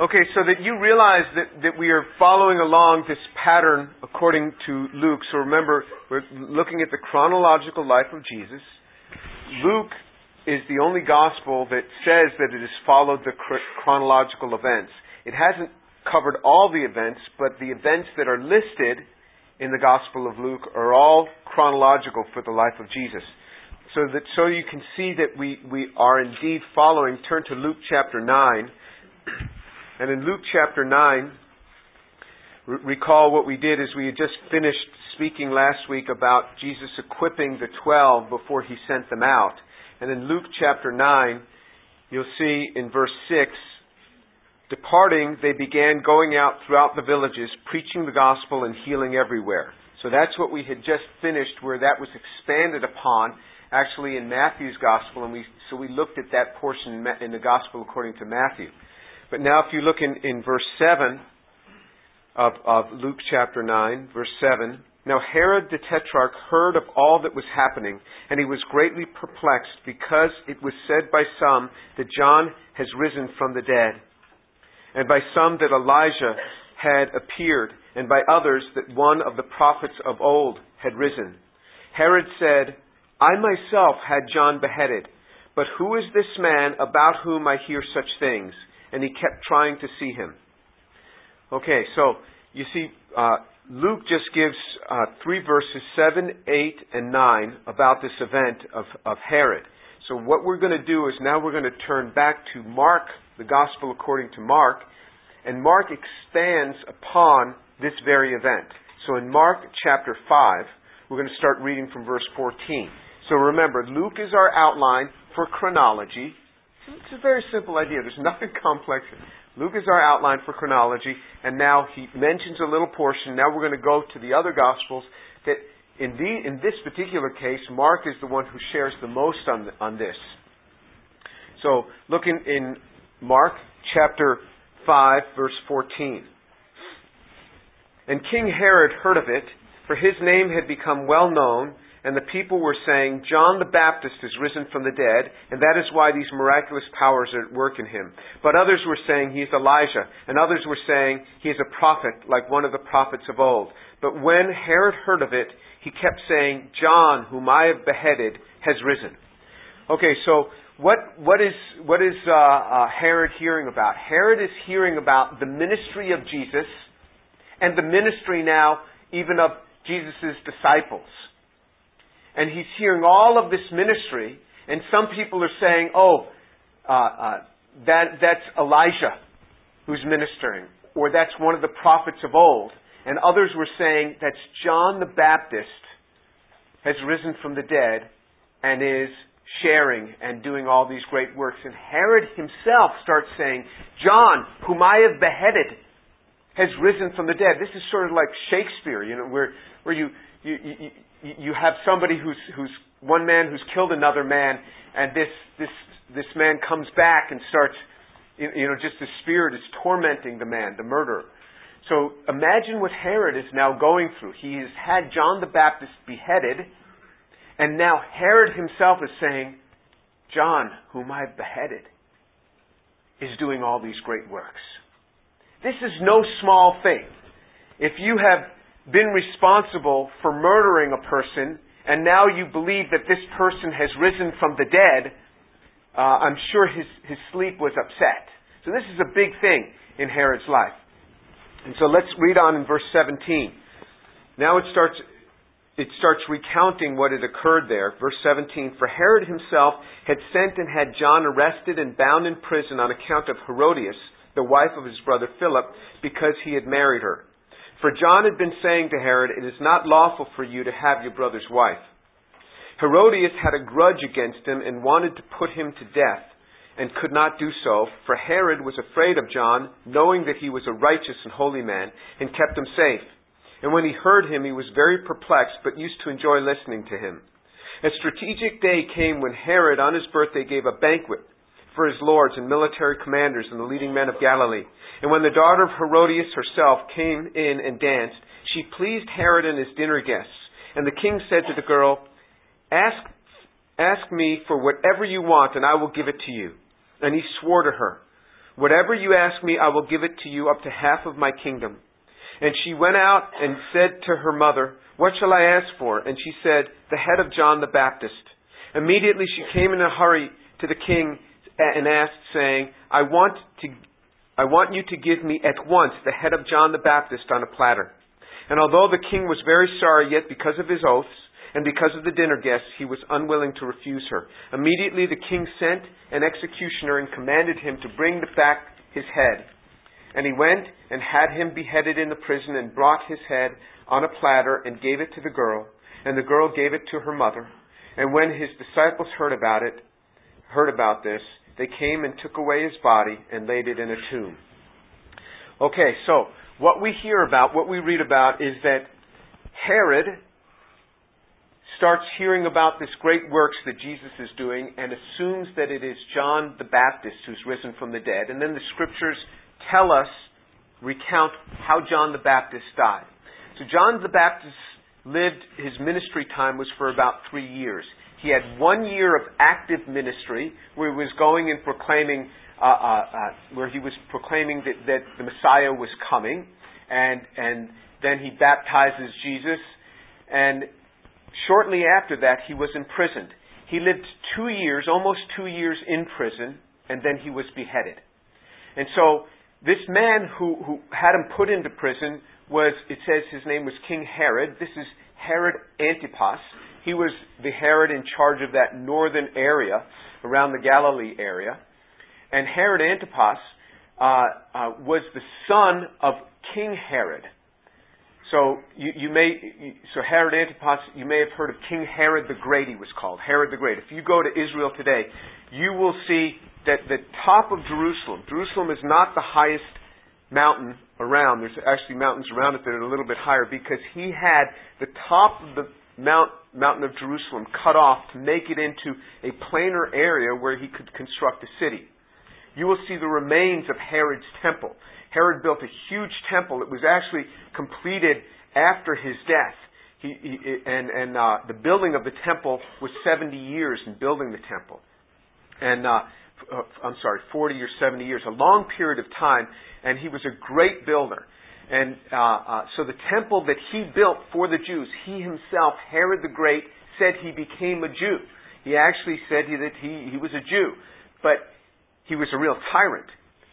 Okay, so that you realize that, that we are following along this pattern according to Luke. So remember, we're looking at the chronological life of Jesus. Luke is the only gospel that says that it has followed the chronological events. It hasn't covered all the events, but the events that are listed in the Gospel of Luke are all chronological for the life of Jesus. So that so you can see that we, we are indeed following. Turn to Luke chapter 9. And in Luke chapter 9, recall what we did is we had just finished speaking last week about Jesus equipping the twelve before he sent them out. And in Luke chapter 9, you'll see in verse 6, departing, they began going out throughout the villages, preaching the gospel and healing everywhere. So that's what we had just finished, where that was expanded upon, actually in Matthew's gospel, and we so we looked at that portion in the gospel according to Matthew. But now, if you look in, in verse 7 of, of Luke chapter 9, verse 7, now Herod the Tetrarch heard of all that was happening, and he was greatly perplexed because it was said by some that John has risen from the dead, and by some that Elijah had appeared, and by others that one of the prophets of old had risen. Herod said, I myself had John beheaded, but who is this man about whom I hear such things? And he kept trying to see him. Okay, so you see, uh, Luke just gives uh, three verses, 7, 8, and 9, about this event of, of Herod. So what we're going to do is now we're going to turn back to Mark, the Gospel according to Mark, and Mark expands upon this very event. So in Mark chapter 5, we're going to start reading from verse 14. So remember, Luke is our outline for chronology, it's a very simple idea. There's nothing complex. Luke is our outline for chronology, and now he mentions a little portion. Now we're going to go to the other Gospels that, in, the, in this particular case, Mark is the one who shares the most on, the, on this. So, look in, in Mark chapter 5, verse 14. And King Herod heard of it, for his name had become well known and the people were saying, John the Baptist is risen from the dead, and that is why these miraculous powers are at work in him. But others were saying he is Elijah, and others were saying he is a prophet, like one of the prophets of old. But when Herod heard of it, he kept saying, John, whom I have beheaded, has risen. Okay, so what, what is, what is uh, uh, Herod hearing about? Herod is hearing about the ministry of Jesus and the ministry now even of Jesus' disciples and he's hearing all of this ministry, and some people are saying, oh, uh, uh, that, that's Elijah who's ministering, or that's one of the prophets of old. And others were saying that's John the Baptist has risen from the dead and is sharing and doing all these great works. And Herod himself starts saying, John, whom I have beheaded, has risen from the dead. This is sort of like Shakespeare, you know, where, where you, you, you, you have somebody who's, who's one man who's killed another man, and this, this, this man comes back and starts, you know, just the spirit is tormenting the man, the murderer. So imagine what Herod is now going through. He has had John the Baptist beheaded, and now Herod himself is saying, John, whom I've beheaded, is doing all these great works. This is no small thing. If you have been responsible for murdering a person, and now you believe that this person has risen from the dead, uh, I'm sure his, his sleep was upset. So this is a big thing in Herod's life. And so let's read on in verse 17. Now it starts, it starts recounting what had occurred there. Verse 17 For Herod himself had sent and had John arrested and bound in prison on account of Herodias, the wife of his brother Philip, because he had married her. For John had been saying to Herod, It is not lawful for you to have your brother's wife. Herodias had a grudge against him and wanted to put him to death, and could not do so, for Herod was afraid of John, knowing that he was a righteous and holy man, and kept him safe. And when he heard him, he was very perplexed, but used to enjoy listening to him. A strategic day came when Herod, on his birthday, gave a banquet for his lords and military commanders and the leading men of Galilee. And when the daughter of Herodias herself came in and danced, she pleased Herod and his dinner guests. And the king said to the girl, Ask, ask me for whatever you want, and I will give it to you. And he swore to her, Whatever you ask me, I will give it to you up to half of my kingdom. And she went out and said to her mother, What shall I ask for? And she said, The head of John the Baptist. Immediately she came in a hurry to the king and asked, saying, I want to I want you to give me at once the head of John the Baptist on a platter. And although the king was very sorry, yet because of his oaths, and because of the dinner guests, he was unwilling to refuse her. Immediately the king sent an executioner and commanded him to bring back his head. And he went and had him beheaded in the prison and brought his head on a platter and gave it to the girl. And the girl gave it to her mother. And when his disciples heard about it, heard about this, they came and took away his body and laid it in a tomb. Okay, so what we hear about, what we read about is that Herod starts hearing about this great works that Jesus is doing and assumes that it is John the Baptist who's risen from the dead. And then the scriptures tell us, recount how John the Baptist died. So John the Baptist lived, his ministry time was for about three years. He had one year of active ministry where he was going and proclaiming, uh, uh, uh, where he was proclaiming that, that the Messiah was coming, and and then he baptizes Jesus, and Shortly after that, he was imprisoned. He lived two years, almost two years in prison, and then he was beheaded. And so, this man who, who had him put into prison was, it says his name was King Herod. This is Herod Antipas. He was the Herod in charge of that northern area, around the Galilee area. And Herod Antipas uh, uh, was the son of King Herod. So you, you may, so Herod Antipas, you may have heard of King Herod the Great. He was called Herod the Great. If you go to Israel today, you will see that the top of Jerusalem. Jerusalem is not the highest mountain around. There's actually mountains around it that are a little bit higher because he had the top of the mount, mountain of Jerusalem cut off to make it into a plainer area where he could construct a city. You will see the remains of Herod's temple. Herod built a huge temple. It was actually completed after his death. He, he, and and uh, the building of the temple was 70 years in building the temple. And uh, uh, I'm sorry, 40 or 70 years, a long period of time. And he was a great builder. And uh, uh, so the temple that he built for the Jews, he himself, Herod the Great, said he became a Jew. He actually said that he, he was a Jew. But he was a real tyrant.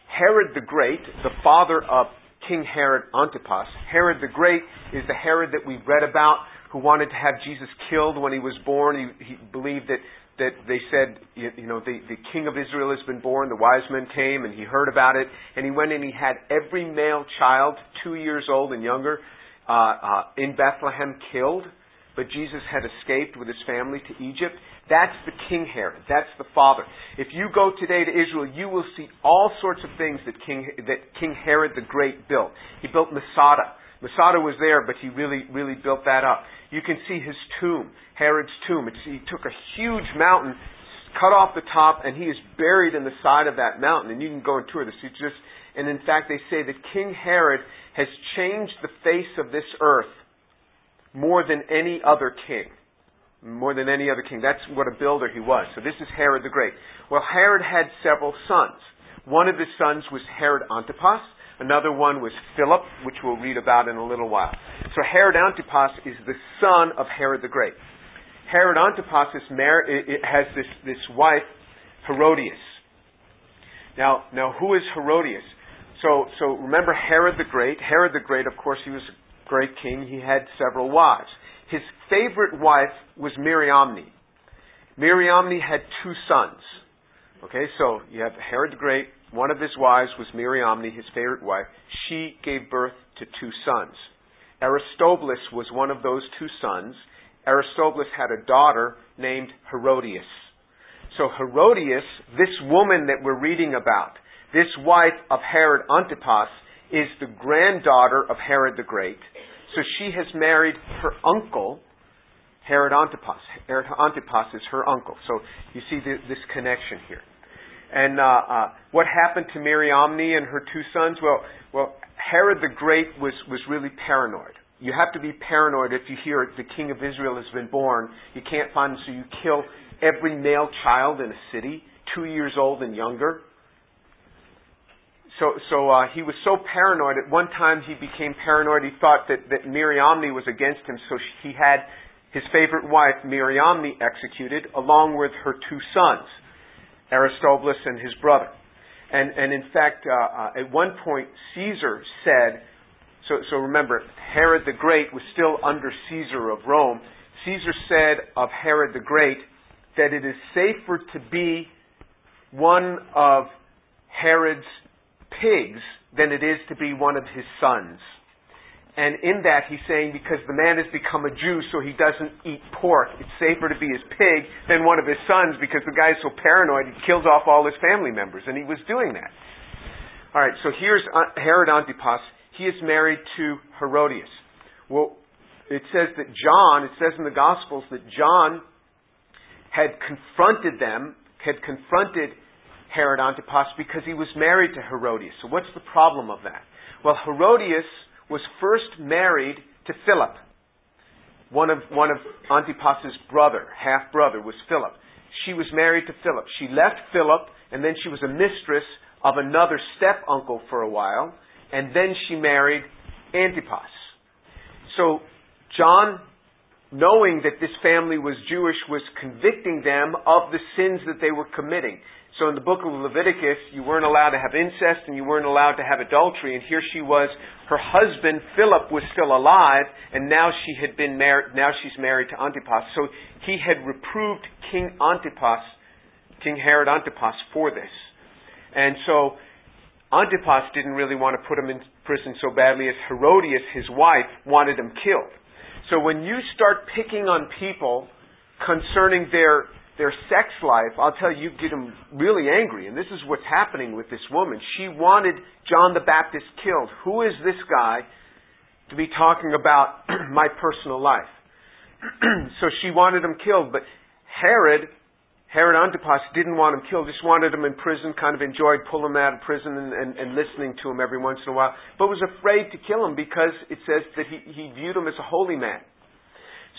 Herod the Great, the father of King Herod Antipas, Herod the Great is the Herod that we've read about who wanted to have Jesus killed when he was born. He, he believed that, that they said, you, you know, the, the king of Israel has been born. The wise men came and he heard about it. And he went and he had every male child, two years old and younger, uh, uh, in Bethlehem killed. But Jesus had escaped with his family to Egypt. That's the King Herod. That's the father. If you go today to Israel, you will see all sorts of things that King, that King Herod the Great built. He built Masada. Masada was there, but he really, really built that up. You can see his tomb, Herod's tomb. It's, he took a huge mountain, cut off the top, and he is buried in the side of that mountain. And you can go and tour this. It's just, and in fact, they say that King Herod has changed the face of this earth more than any other king more than any other king. That's what a builder he was. So this is Herod the Great. Well, Herod had several sons. One of his sons was Herod Antipas. Another one was Philip, which we'll read about in a little while. So Herod Antipas is the son of Herod the Great. Herod Antipas mar- has this, this wife, Herodias. Now, now who is Herodias? So, so remember Herod the Great. Herod the Great, of course, he was a great king. He had several wives. His favorite wife was Mariamne. Mariamne had two sons. Okay, so you have Herod the Great. One of his wives was Mariamne, his favorite wife. She gave birth to two sons. Aristobulus was one of those two sons. Aristobulus had a daughter named Herodias. So Herodias, this woman that we're reading about, this wife of Herod Antipas, is the granddaughter of Herod the Great. So she has married her uncle, Herod Antipas. Herod Antipas is her uncle. So you see the, this connection here. And uh, uh, what happened to Mariamne and her two sons? Well, well, Herod the Great was, was really paranoid. You have to be paranoid if you hear the king of Israel has been born. You can't find him, so you kill every male child in a city, two years old and younger. so so uh, he was so paranoid. At one time, he became paranoid. He thought that that Mariamne was against him, so he had his favorite wife Mariamne executed, along with her two sons, Aristobulus and his brother. And and in fact, uh, uh, at one point, Caesar said. So, so remember, Herod the Great was still under Caesar of Rome. Caesar said of Herod the Great that it is safer to be one of Herod's pigs than it is to be one of his sons. And in that, he's saying because the man has become a Jew, so he doesn't eat pork, it's safer to be his pig than one of his sons because the guy's so paranoid he kills off all his family members. And he was doing that. All right, so here's uh, Herod Antipas. He is married to Herodias. Well, it says that John, it says in the Gospels that John had confronted them, had confronted Herod Antipas because he was married to Herodias. So what's the problem of that? Well, Herodias was first married to Philip. One of, one of Antipas's brother, half brother, was Philip. She was married to Philip. She left Philip, and then she was a mistress of another step uncle for a while, and then she married Antipas. So John knowing that this family was Jewish, was convicting them of the sins that they were committing. So in the book of Leviticus, you weren't allowed to have incest and you weren't allowed to have adultery. And here she was, her husband Philip was still alive, and now she had been married. Now she's married to Antipas. So he had reproved King Antipas, King Herod Antipas, for this. And so Antipas didn't really want to put him in prison so badly as Herodias, his wife, wanted him killed. So when you start picking on people concerning their their sex life, I'll tell you, get them really angry. And this is what's happening with this woman. She wanted John the Baptist killed. Who is this guy to be talking about my personal life? so she wanted him killed. But Herod Herod Antipas didn't want him killed, just wanted him in prison, kind of enjoyed pulling him out of prison and, and, and listening to him every once in a while, but was afraid to kill him because it says that he, he viewed him as a holy man.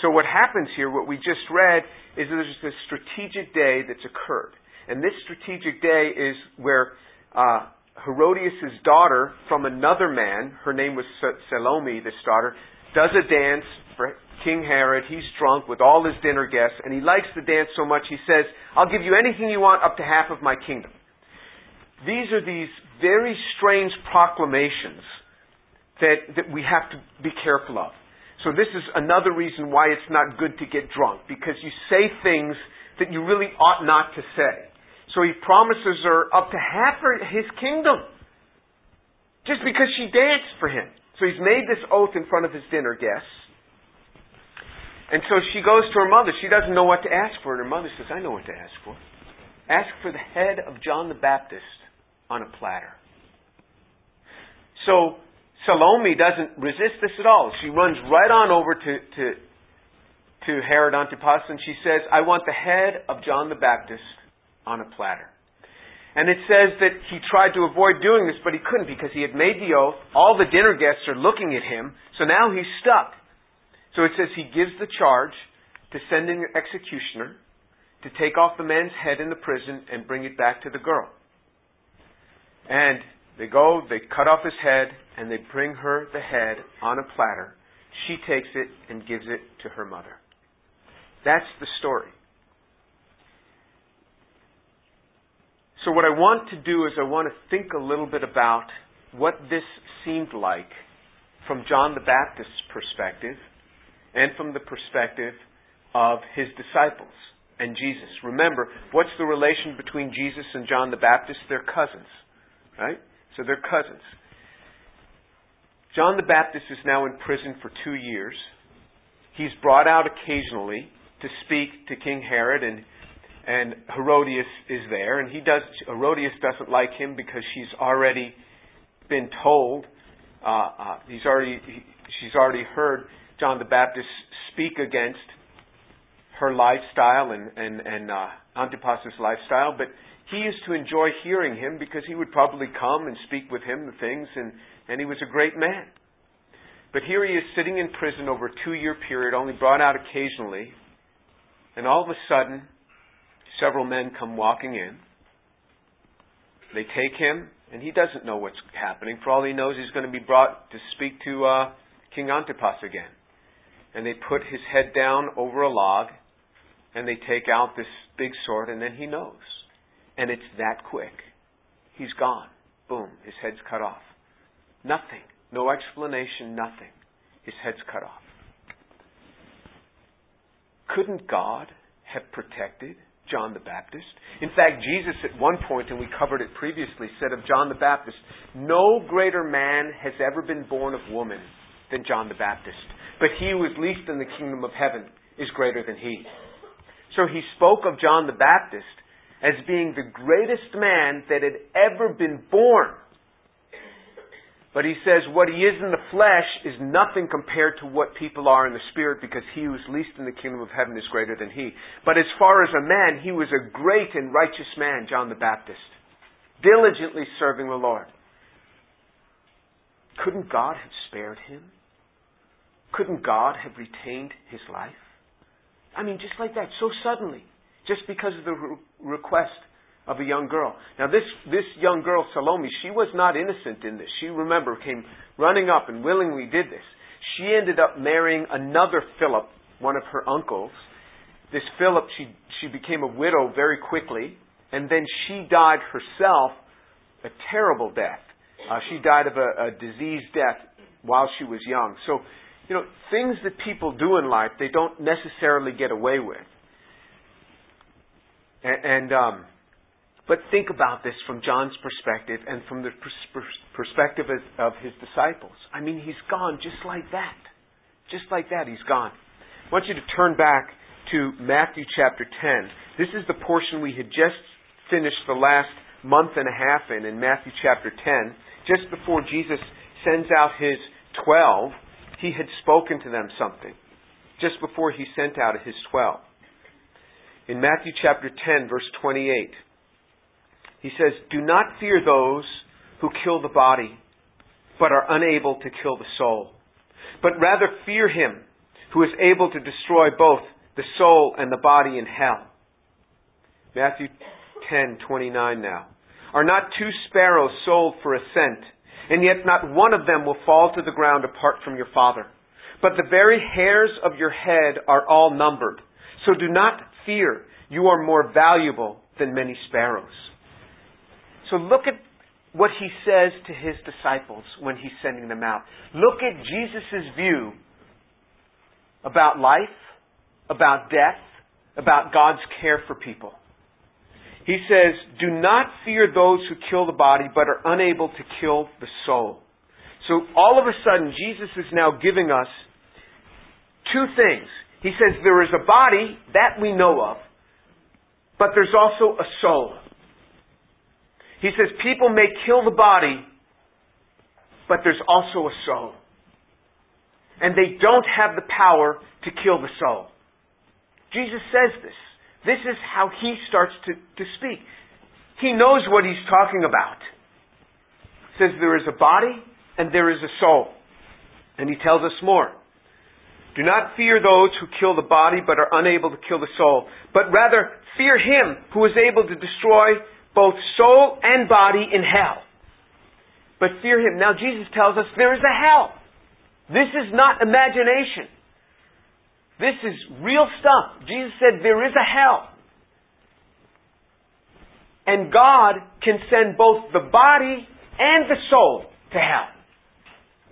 So what happens here, what we just read, is there's this strategic day that's occurred. And this strategic day is where uh, Herodias' daughter from another man, her name was Salome, this daughter, does a dance for King Herod. He's drunk with all his dinner guests, and he likes the dance so much he says, I'll give you anything you want up to half of my kingdom. These are these very strange proclamations that, that we have to be careful of. So this is another reason why it's not good to get drunk, because you say things that you really ought not to say. So he promises her up to half his kingdom, just because she danced for him. So he's made this oath in front of his dinner guests. And so she goes to her mother. She doesn't know what to ask for. And her mother says, I know what to ask for. Ask for the head of John the Baptist on a platter. So Salome doesn't resist this at all. She runs right on over to, to, to Herod Antipas and she says, I want the head of John the Baptist on a platter. And it says that he tried to avoid doing this, but he couldn't because he had made the oath. All the dinner guests are looking at him, so now he's stuck. So it says he gives the charge to send an executioner to take off the man's head in the prison and bring it back to the girl. And they go, they cut off his head, and they bring her the head on a platter. She takes it and gives it to her mother. That's the story. So, what I want to do is I want to think a little bit about what this seemed like from John the Baptist's perspective and from the perspective of his disciples and Jesus. Remember, what's the relation between Jesus and John the Baptist? They're cousins, right? So they're cousins. John the Baptist is now in prison for two years. He's brought out occasionally to speak to King Herod, and and Herodias is there, and he does. Herodias doesn't like him because she's already been told. Uh, uh, he's already he, she's already heard John the Baptist speak against her lifestyle and, and, and uh, Antipas's lifestyle, but he used to enjoy hearing him because he would probably come and speak with him the things, and, and he was a great man. But here he is sitting in prison over a two year period, only brought out occasionally, and all of a sudden, several men come walking in. They take him And he doesn't know what's happening. For all he knows, he's going to be brought to speak to uh, King Antipas again. And they put his head down over a log, and they take out this big sword, and then he knows. And it's that quick. He's gone. Boom, his head's cut off. Nothing. No explanation, nothing. His head's cut off. Couldn't God have protected John the Baptist? In fact, Jesus at one point, and we covered it previously, said of John the Baptist, No greater man has ever been born of woman than John the Baptist. But he who is least in the kingdom of heaven is greater than he. So he spoke of John the Baptist as being the greatest man that had ever been born. But he says what he is in the flesh is nothing compared to what people are in the spirit because he who is least in the kingdom of heaven is greater than he. But as far as a man, he was a great and righteous man, John the Baptist, diligently serving the Lord. Couldn't God have spared him? Couldn't God have retained his life? I mean, just like that, so suddenly, just because of the request of a young girl. Now, this, this young girl, Salome, she was not innocent in this. She, remember, came running up and willingly did this. She ended up marrying another Philip, one of her uncles. This Philip, she, she became a widow very quickly, and then she died herself a terrible death. Uh, she died of a, a disease death while she was young. So you know, things that people do in life they don't necessarily get away with. And, and um, but think about this from John's perspective and from the pers- perspective of, his disciples. I mean, he's gone just like that. Just like that, he's gone. I want you to turn back to Matthew chapter 10. This is the portion we had just finished the last month and a half in, in Matthew chapter 10, just before Jesus sends out his 12 he had spoken to them something just before he sent out his twelve. In Matthew chapter 10, verse 28, he says, Do not fear those who kill the body, but are unable to kill the soul, but rather fear him who is able to destroy both the soul and the body in hell. Matthew 10:29 now. Are not two sparrows sold for a cent? and yet not one of them will fall to the ground apart from your Father. But the very hairs of your head are all numbered. So do not fear. You are more valuable than many sparrows. So look at what he says to his disciples when he's sending them out. Look at Jesus' view about life, about death, about God's care for people. He says, Do not fear those who kill the body, but are unable to kill the soul. So all of a sudden, Jesus is now giving us two things. He says there is a body, that we know of, but there's also a soul. He says people may kill the body, but there's also a soul. And they don't have the power to kill the soul. Jesus says this. This is how he starts to, to speak. He knows what he's talking about. He says there is a body and there is a soul. And he tells us more. Do not fear those who kill the body but are unable to kill the soul, but rather fear him who is able to destroy both soul and body in hell. But fear him. Now Jesus tells us there is a hell. This is not imagination. This is real stuff. Jesus said there is a hell. And God can send both the body and the soul to hell.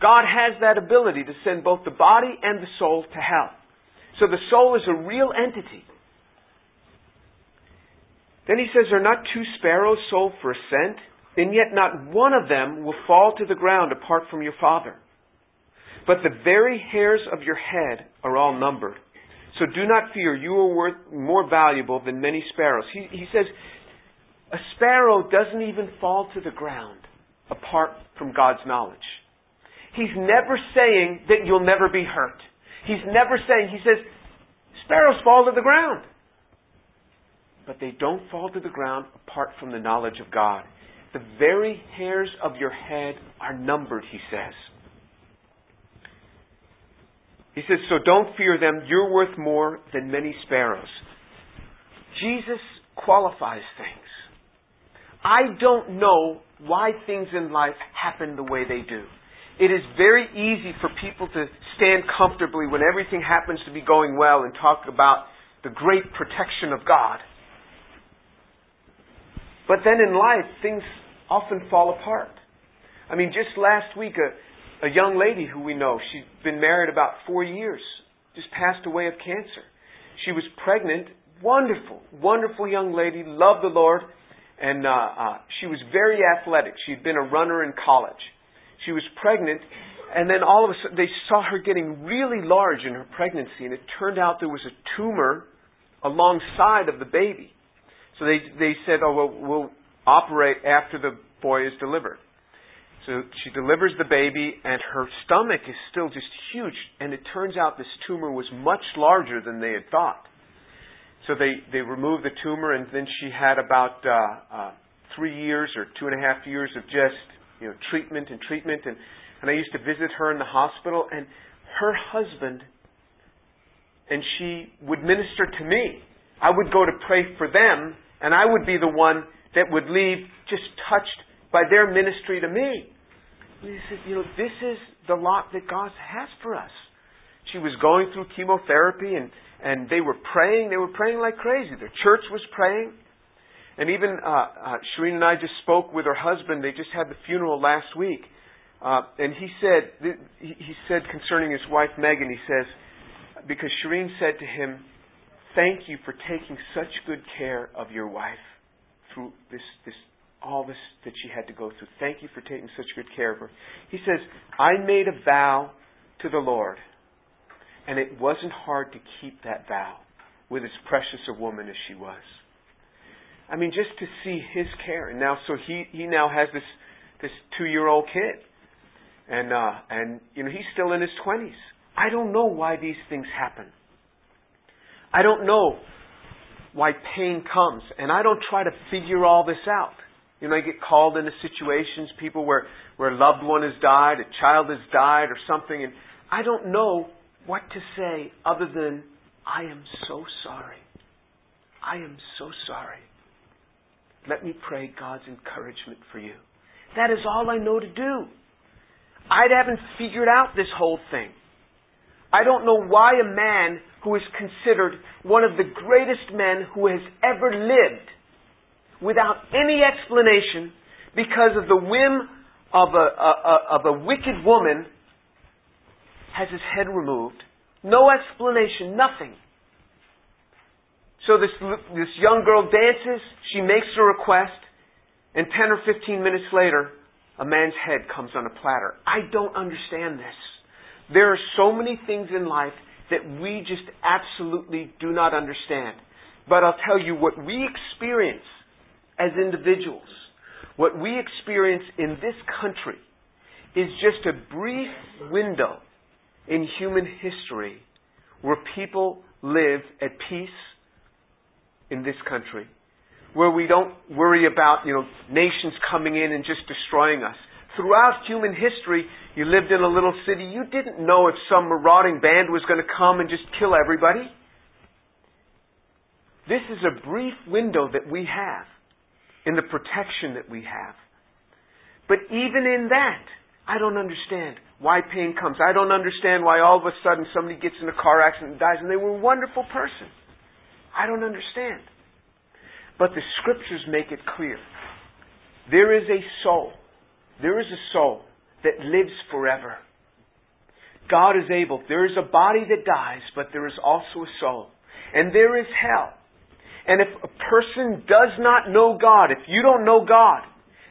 God has that ability to send both the body and the soul to hell. So the soul is a real entity. Then he says, Are not two sparrows sold for a cent? And yet not one of them will fall to the ground apart from your Father. But the very hairs of your head are all numbered. So do not fear, you are worth more valuable than many sparrows. He, he says, a sparrow doesn't even fall to the ground apart from God's knowledge. He's never saying that you'll never be hurt. He's never saying, he says, sparrows fall to the ground. But they don't fall to the ground apart from the knowledge of God. The very hairs of your head are numbered, he says. He says, So don't fear them. You're worth more than many sparrows. Jesus qualifies things. I don't know why things in life happen the way they do. It is very easy for people to stand comfortably when everything happens to be going well and talk about the great protection of God. But then in life, things often fall apart. I mean, just last week, a, a young lady who we know, she'd been married about four years, just passed away of cancer. She was pregnant, wonderful, wonderful young lady, loved the Lord, and uh, uh, she was very athletic. She'd been a runner in college. She was pregnant, and then all of a sudden they saw her getting really large in her pregnancy, and it turned out there was a tumor alongside of the baby. So they they said, "Oh, well, we'll operate after the boy is delivered." So she delivers the baby, and her stomach is still just huge. And it turns out this tumor was much larger than they had thought. So they, they removed the tumor, and then she had about uh, uh, three years or two and a half years of just you know treatment and treatment. And, and I used to visit her in the hospital, and her husband and she would minister to me. I would go to pray for them, and I would be the one that would leave just touched by their ministry to me. And he said, you know, this is the lot that God has for us. She was going through chemotherapy and and they were praying. They were praying like crazy. Their church was praying. And even uh, uh, Shireen and I just spoke with her husband. They just had the funeral last week. Uh, and he said, he said concerning his wife Megan, he says, because Shireen said to him, "Thank you for taking such good care of your wife through this, this, all this that she had to go through. Thank you for taking such good care of her." He says, "I made a vow to the Lord and it wasn't hard to keep that vow with as precious a woman as she was. I mean, just to see his care. And now, so he, he now has this, this two year old kid. And, uh, and, you know, he's still in his 20s. I don't know why these things happen. I don't know why pain comes. And I don't try to figure all this out. You know, I get called into situations, people where, where a loved one has died, a child has died, or something, and I don't know what to say other than, I am so sorry. I am so sorry. Let me pray God's encouragement for you. That is all I know to do. I haven't figured out this whole thing. I don't know why a man who is considered one of the greatest men who has ever lived, without any explanation, because of the whim of a, a, a of a wicked woman, has his head removed. No explanation, nothing. So this, this young girl dances, she makes a request, and 10 or 15 minutes later, a man's head comes on a platter. I don't understand this. There are so many things in life that we just absolutely do not understand. But I'll tell you what we experience as individuals, what we experience in this country is just a brief window in human history where people live at peace in this country, where we don't worry about, you know, nations coming in and just destroying us. Throughout human history, you lived in a little city, you didn't know if some marauding band was going to come and just kill everybody. This is a brief window that we have in the protection that we have. But even in that, I don't understand why pain comes. I don't understand why all of a sudden somebody gets in a car accident and dies and they were a wonderful person. I don't understand. But the scriptures make it clear. There is a soul. There is a soul that lives forever. God is able. There is a body that dies, but there is also a soul. And there is hell. And if a person does not know God, if you don't know God,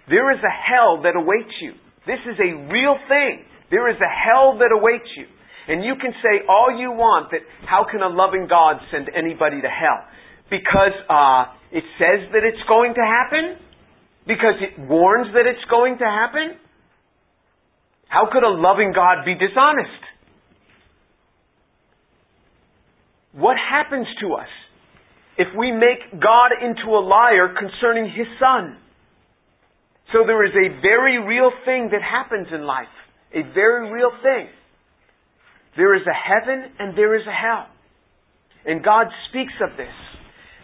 there is a hell that awaits you. This is a real thing. There is a hell that awaits you. And you can say all you want that how can a loving God send anybody to hell? Because uh, it says that it's going to happen? Because it warns that it's going to happen? How could a loving God be dishonest? What happens to us if we make God into a liar concerning His Son? So there is a very real thing that happens in life. A very real thing. There is a heaven and there is a hell. And God speaks of this.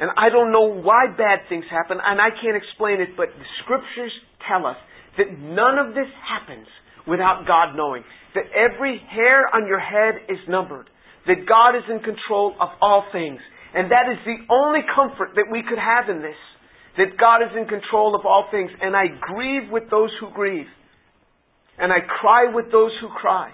And I don't know why bad things happen, and I can't explain it, but the scriptures tell us that none of this happens without God knowing. That every hair on your head is numbered. That God is in control of all things. And that is the only comfort that we could have in this. That God is in control of all things. And I grieve with those who grieve. And I cry with those who cry.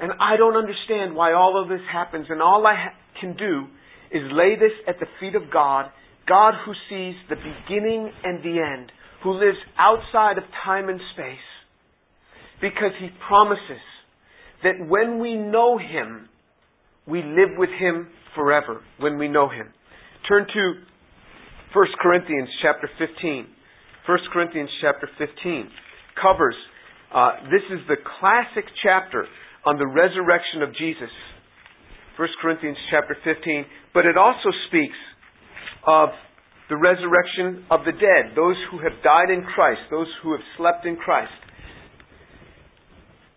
And I don't understand why all of this happens. And all I ha- can do is lay this at the feet of God, God who sees the beginning and the end, who lives outside of time and space. Because he promises that when we know him, we live with him forever when we know him. Turn to 1 Corinthians chapter 15. 1 Corinthians chapter 15 covers, uh, this is the classic chapter on the resurrection of Jesus. 1 Corinthians chapter 15, but it also speaks of the resurrection of the dead, those who have died in Christ, those who have slept in Christ.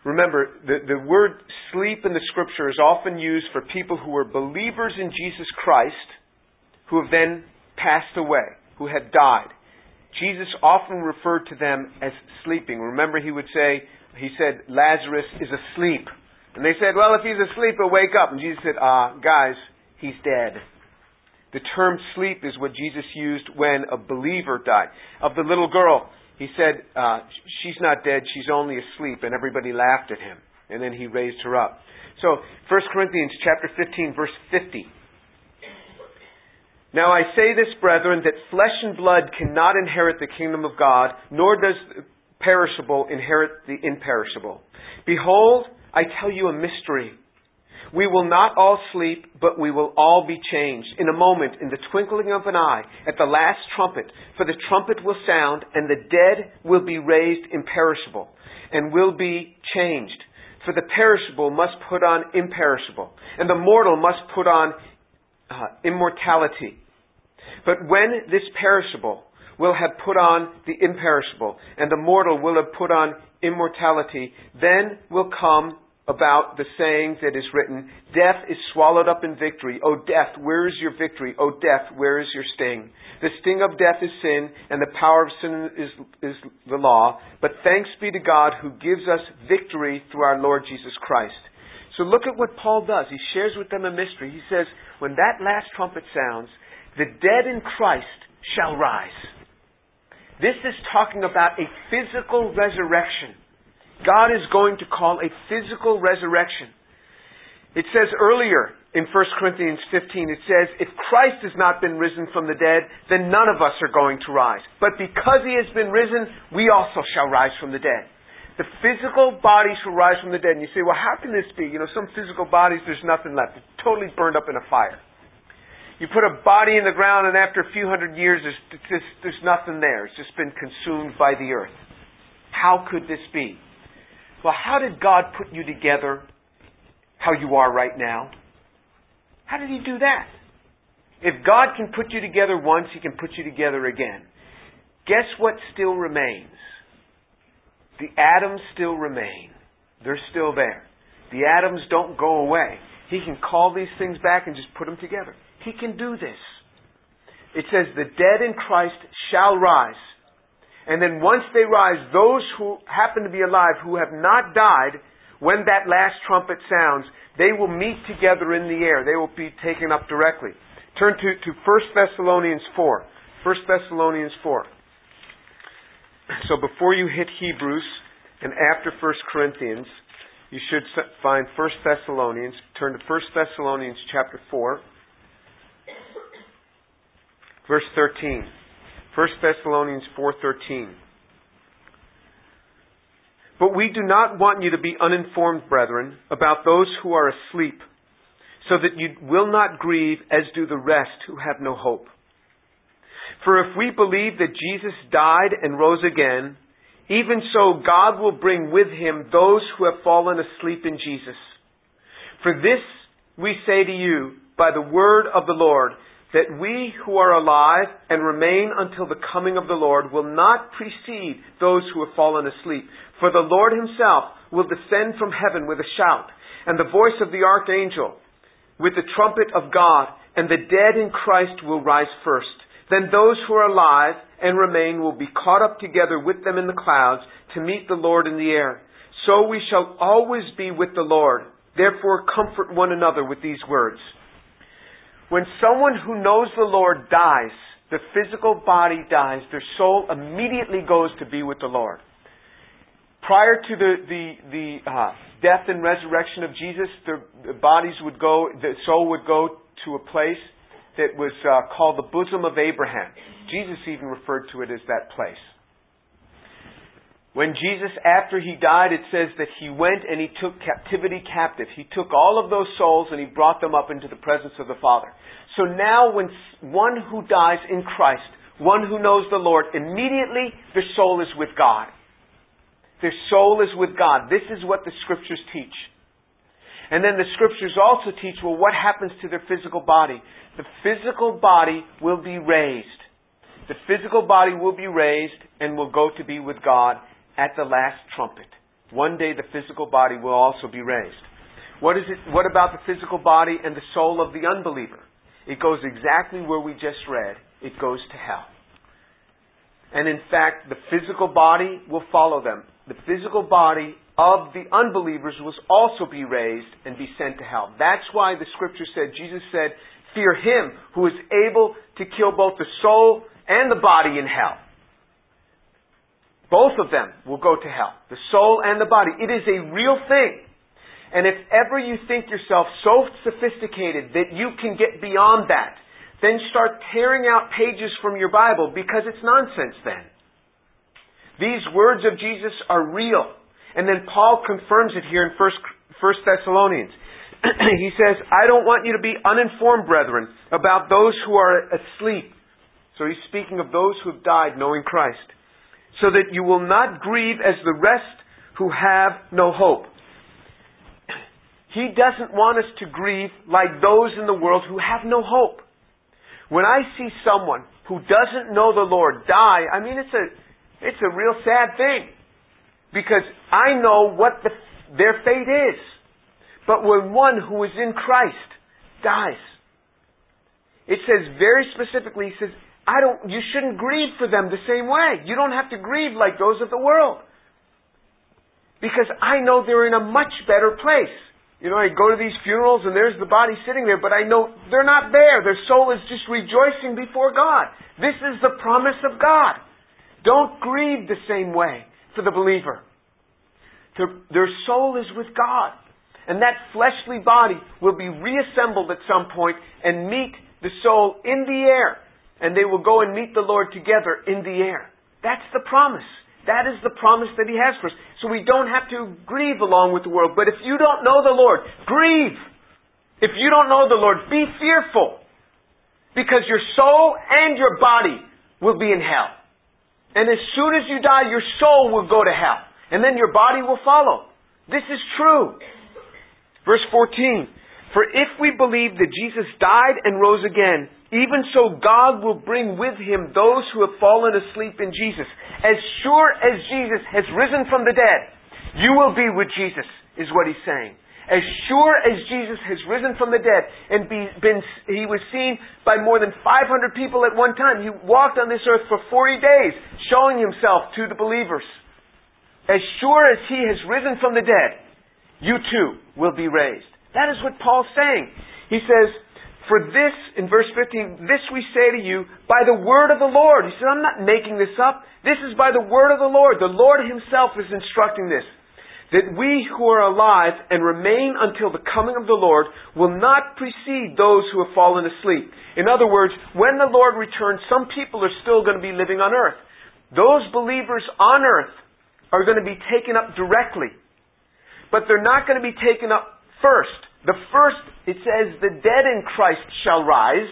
Remember, the, the word sleep in the scripture is often used for people who are believers in Jesus Christ who have then passed away, who had died. Jesus often referred to them as sleeping. Remember, he would say, he said, Lazarus is asleep. And they said, well, if he's asleep, he'll wake up. And Jesus said, ah, guys, he's dead. The term sleep is what Jesus used when a believer died. Of the little girl, he said, uh, she's not dead, she's only asleep. And everybody laughed at him. And then he raised her up. So, 1 Corinthians chapter 15, verse 50. Now I say this, brethren, that flesh and blood cannot inherit the kingdom of God, nor does perishable inherit the imperishable. Behold, I tell you a mystery. We will not all sleep, but we will all be changed in a moment, in the twinkling of an eye, at the last trumpet. For the trumpet will sound, and the dead will be raised imperishable, and will be changed. For the perishable must put on imperishable, and the mortal must put on uh, immortality. But when this perishable will have put on the imperishable, and the mortal will have put on immortality, then will come about the saying that is written, Death is swallowed up in victory. O death, where is your victory? O death, where is your sting? The sting of death is sin, and the power of sin is, is the law. But thanks be to God who gives us victory through our Lord Jesus Christ. So look at what Paul does. He shares with them a mystery. He says, when that last trumpet sounds, the dead in Christ shall rise. This is talking about a physical resurrection. God is going to call a physical resurrection. It says earlier in 1 Corinthians 15, it says, If Christ has not been risen from the dead, then none of us are going to rise. But because he has been risen, we also shall rise from the dead. The physical bodies will rise from the dead. And you say, well, how can this be? You know, some physical bodies, there's nothing left. It's totally burned up in a fire. You put a body in the ground, and after a few hundred years, there's, just, there's nothing there. It's just been consumed by the earth. How could this be? Well, how did God put you together how you are right now? How did He do that? If God can put you together once, He can put you together again. Guess what still remains? The atoms still remain. They're still there. The atoms don't go away. He can call these things back and just put them together. He can do this. It says, The dead in Christ shall rise. And then once they rise, those who happen to be alive, who have not died, when that last trumpet sounds, they will meet together in the air. They will be taken up directly. Turn to, to 1 Thessalonians 4. 1 Thessalonians 4. So before you hit Hebrews and after 1 Corinthians, you should find 1 Thessalonians. Turn to 1 Thessalonians chapter 4. Verse 13. 1 Thessalonians 4:13 But we do not want you to be uninformed, brethren, about those who are asleep, so that you will not grieve as do the rest who have no hope. For if we believe that Jesus died and rose again, even so God will bring with him those who have fallen asleep in Jesus. For this we say to you by the word of the Lord, that we who are alive and remain until the coming of the Lord will not precede those who have fallen asleep. For the Lord himself will descend from heaven with a shout, and the voice of the archangel, with the trumpet of God, and the dead in Christ will rise first. Then those who are alive and remain will be caught up together with them in the clouds to meet the Lord in the air. So we shall always be with the Lord. Therefore comfort one another with these words. When someone who knows the Lord dies, the physical body dies, their soul immediately goes to be with the Lord. Prior to the, the, the uh, death and resurrection of Jesus, the bodies would go, the soul would go to a place that was uh, called the bosom of Abraham. Jesus even referred to it as that place. When Jesus, after he died, it says that he went and he took captivity captive. He took all of those souls and he brought them up into the presence of the Father. So now when one who dies in Christ, one who knows the Lord, immediately their soul is with God. Their soul is with God. This is what the scriptures teach. And then the scriptures also teach, well, what happens to their physical body? The physical body will be raised. The physical body will be raised and will go to be with God at the last trumpet. One day the physical body will also be raised. What is it, what about the physical body and the soul of the unbeliever? It goes exactly where we just read. It goes to hell. And in fact, the physical body will follow them. The physical body of the unbelievers will also be raised and be sent to hell. That's why the scripture said, Jesus said, fear him who is able to kill both the soul and the body in hell. Both of them will go to hell. The soul and the body. It is a real thing. And if ever you think yourself so sophisticated that you can get beyond that, then start tearing out pages from your Bible because it's nonsense then. These words of Jesus are real. And then Paul confirms it here in 1 Thessalonians. he says, I don't want you to be uninformed, brethren, about those who are asleep. So he's speaking of those who have died knowing Christ so that you will not grieve as the rest who have no hope. He doesn't want us to grieve like those in the world who have no hope. When I see someone who doesn't know the Lord die, I mean, it's a, it's a real sad thing. Because I know what the, their fate is. But when one who is in Christ dies, it says very specifically, he says, I don't, you shouldn't grieve for them the same way. You don't have to grieve like those of the world. Because I know they're in a much better place. You know, I go to these funerals and there's the body sitting there, but I know they're not there. Their soul is just rejoicing before God. This is the promise of God. Don't grieve the same way for the believer. Their soul is with God. And that fleshly body will be reassembled at some point and meet the soul in the air and they will go and meet the Lord together in the air. That's the promise. That is the promise that He has for us. So we don't have to grieve along with the world. But if you don't know the Lord, grieve. If you don't know the Lord, be fearful. Because your soul and your body will be in hell. And as soon as you die, your soul will go to hell. And then your body will follow. This is true. Verse 14. For if we believe that Jesus died and rose again, even so God will bring with him those who have fallen asleep in Jesus. As sure as Jesus has risen from the dead, you will be with Jesus, is what he's saying. As sure as Jesus has risen from the dead and be, been, he was seen by more than 500 people at one time. He walked on this earth for 40 days, showing himself to the believers. As sure as he has risen from the dead, you too will be raised. That is what Paul's saying. He says, For this, in verse 15, this we say to you by the word of the Lord. He said, I'm not making this up. This is by the word of the Lord. The Lord Himself is instructing this. That we who are alive and remain until the coming of the Lord will not precede those who have fallen asleep. In other words, when the Lord returns, some people are still going to be living on earth. Those believers on earth are going to be taken up directly. But they're not going to be taken up first. The first, it says, the dead in Christ shall rise.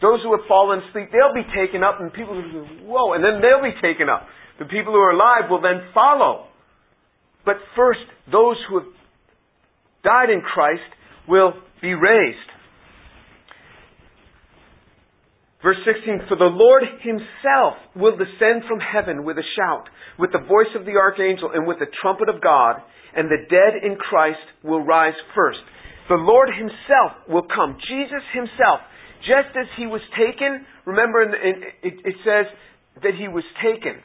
Those who have fallen asleep, they'll be taken up, and people will whoa, and then they'll be taken up. The people who are alive will then follow. But first, those who have died in Christ will be raised. Verse 16, For the Lord himself will descend from heaven with a shout, with the voice of the archangel, and with the trumpet of God, and the dead in Christ will rise first. The Lord Himself will come. Jesus Himself Just as he was taken, remember in, in, it, it says that he was taken.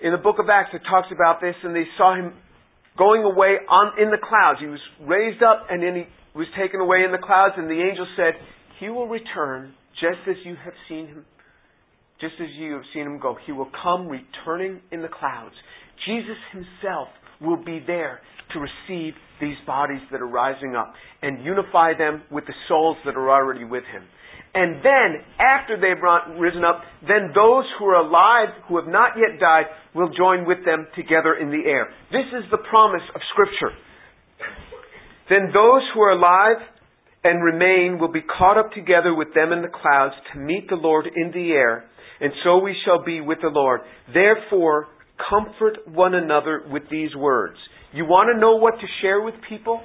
In the book of Acts, it talks about this, and they saw him going away on, in the clouds. He was raised up, and then he was taken away in the clouds, and the angel said, He will return just as you have seen him, just as you have seen him go. He will come returning in the clouds. Jesus himself will be there to receive these bodies that are rising up and unify them with the souls that are already with him. And then, after they've risen up, then those who are alive, who have not yet died, will join with them together in the air. This is the promise of Scripture. Then those who are alive and remain will be caught up together with them in the clouds to meet the Lord in the air, and so we shall be with the Lord. Therefore, comfort one another with these words. You want to know what to share with people?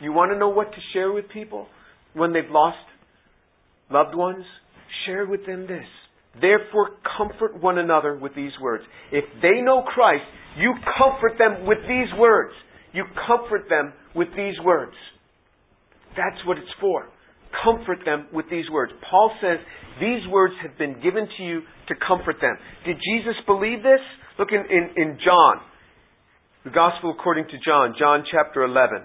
You want to know what to share with people when they've lost Loved ones, share with them this. Therefore, comfort one another with these words. If they know Christ, you comfort them with these words. You comfort them with these words. That's what it's for. Comfort them with these words. Paul says these words have been given to you to comfort them. Did Jesus believe this? Look in, in, in John, the Gospel according to John, John chapter 11.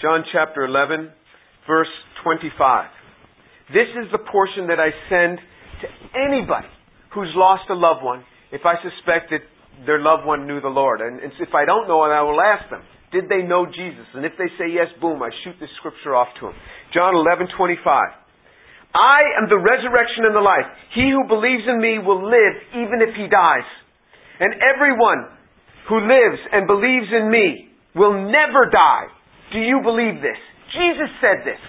John chapter 11, verse 25. This is the portion that I send to anybody who's lost a loved one if I suspect that their loved one knew the Lord. And if I don't know it, I will ask them, did they know Jesus? And if they say yes, boom, I shoot this scripture off to them. John 11, 25. I am the resurrection and the life. He who believes in me will live even if he dies. And everyone who lives and believes in me will never die. Do you believe this? Jesus said this.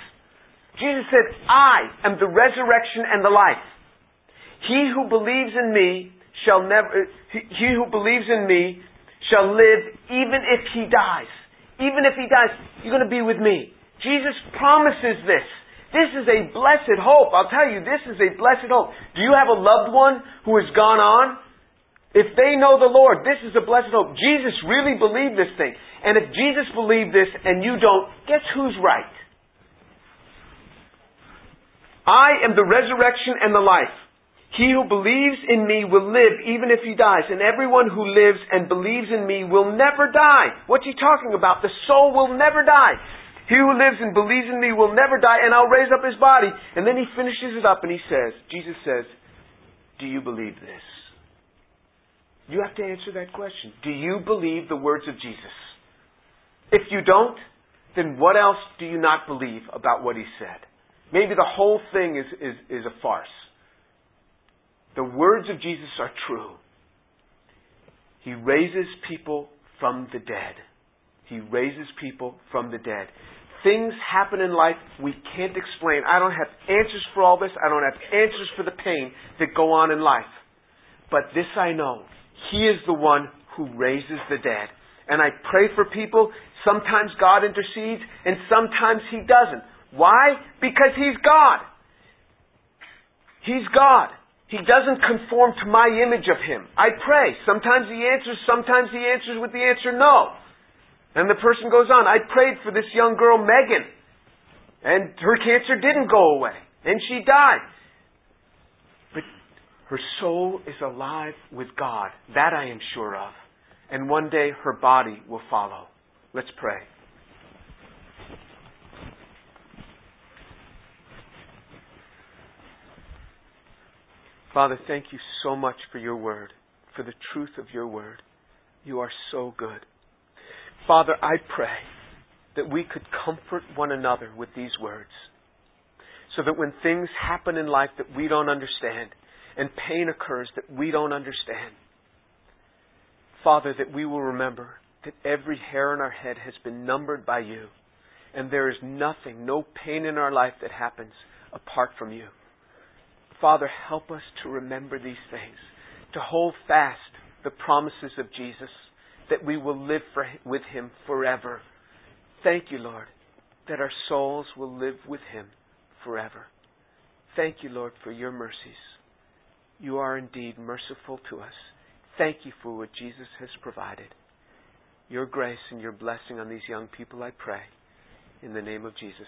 Jesus said, I am the resurrection and the life. He who believes in me shall never, he who believes in me shall live even if he dies. Even if he dies, you're going to be with me. Jesus promises this. This is a blessed hope. I'll tell you, this is a blessed hope. Do you have a loved one who has gone on? If they know the Lord, this is a blessed hope. Jesus really believed this thing. And if Jesus believed this and you don't, guess who's right? I am the resurrection and the life. He who believes in me will live even if he dies, and everyone who lives and believes in me will never die. What's he talking about? The soul will never die. He who lives and believes in me will never die, and I'll raise up his body. And then he finishes it up and he says, Jesus says, Do you believe this? You have to answer that question. Do you believe the words of Jesus? If you don't, then what else do you not believe about what he said? Maybe the whole thing is, is, is a farce. The words of Jesus are true. He raises people from the dead. He raises people from the dead. Things happen in life we can't explain. I don't have answers for all this. I don't have answers for the pain that go on in life. But this I know. He is the one who raises the dead. And I pray for people. Sometimes God intercedes and sometimes He doesn't. Why? Because He's God. He's God. He doesn't conform to my image of Him. I pray. Sometimes He answers, sometimes He answers with the answer no. And the person goes on. I prayed for this young girl, Megan. And her cancer didn't go away. And she died. But her soul is alive with God. That I am sure of. And one day her body will follow. Let's pray. Father, thank you so much for your word, for the truth of your word. You are so good. Father, I pray that we could comfort one another with these words so that when things happen in life that we don't understand, and pain occurs that we don't understand. Father, that we will remember that every hair on our head has been numbered by you, and there is nothing, no pain in our life that happens apart from you. Father, help us to remember these things, to hold fast the promises of Jesus, that we will live for, with Him forever. Thank you, Lord, that our souls will live with Him forever. Thank you, Lord, for your mercies. You are indeed merciful to us. Thank you for what Jesus has provided. your grace and your blessing on these young people, I pray. In the name of Jesus.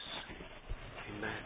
Amen.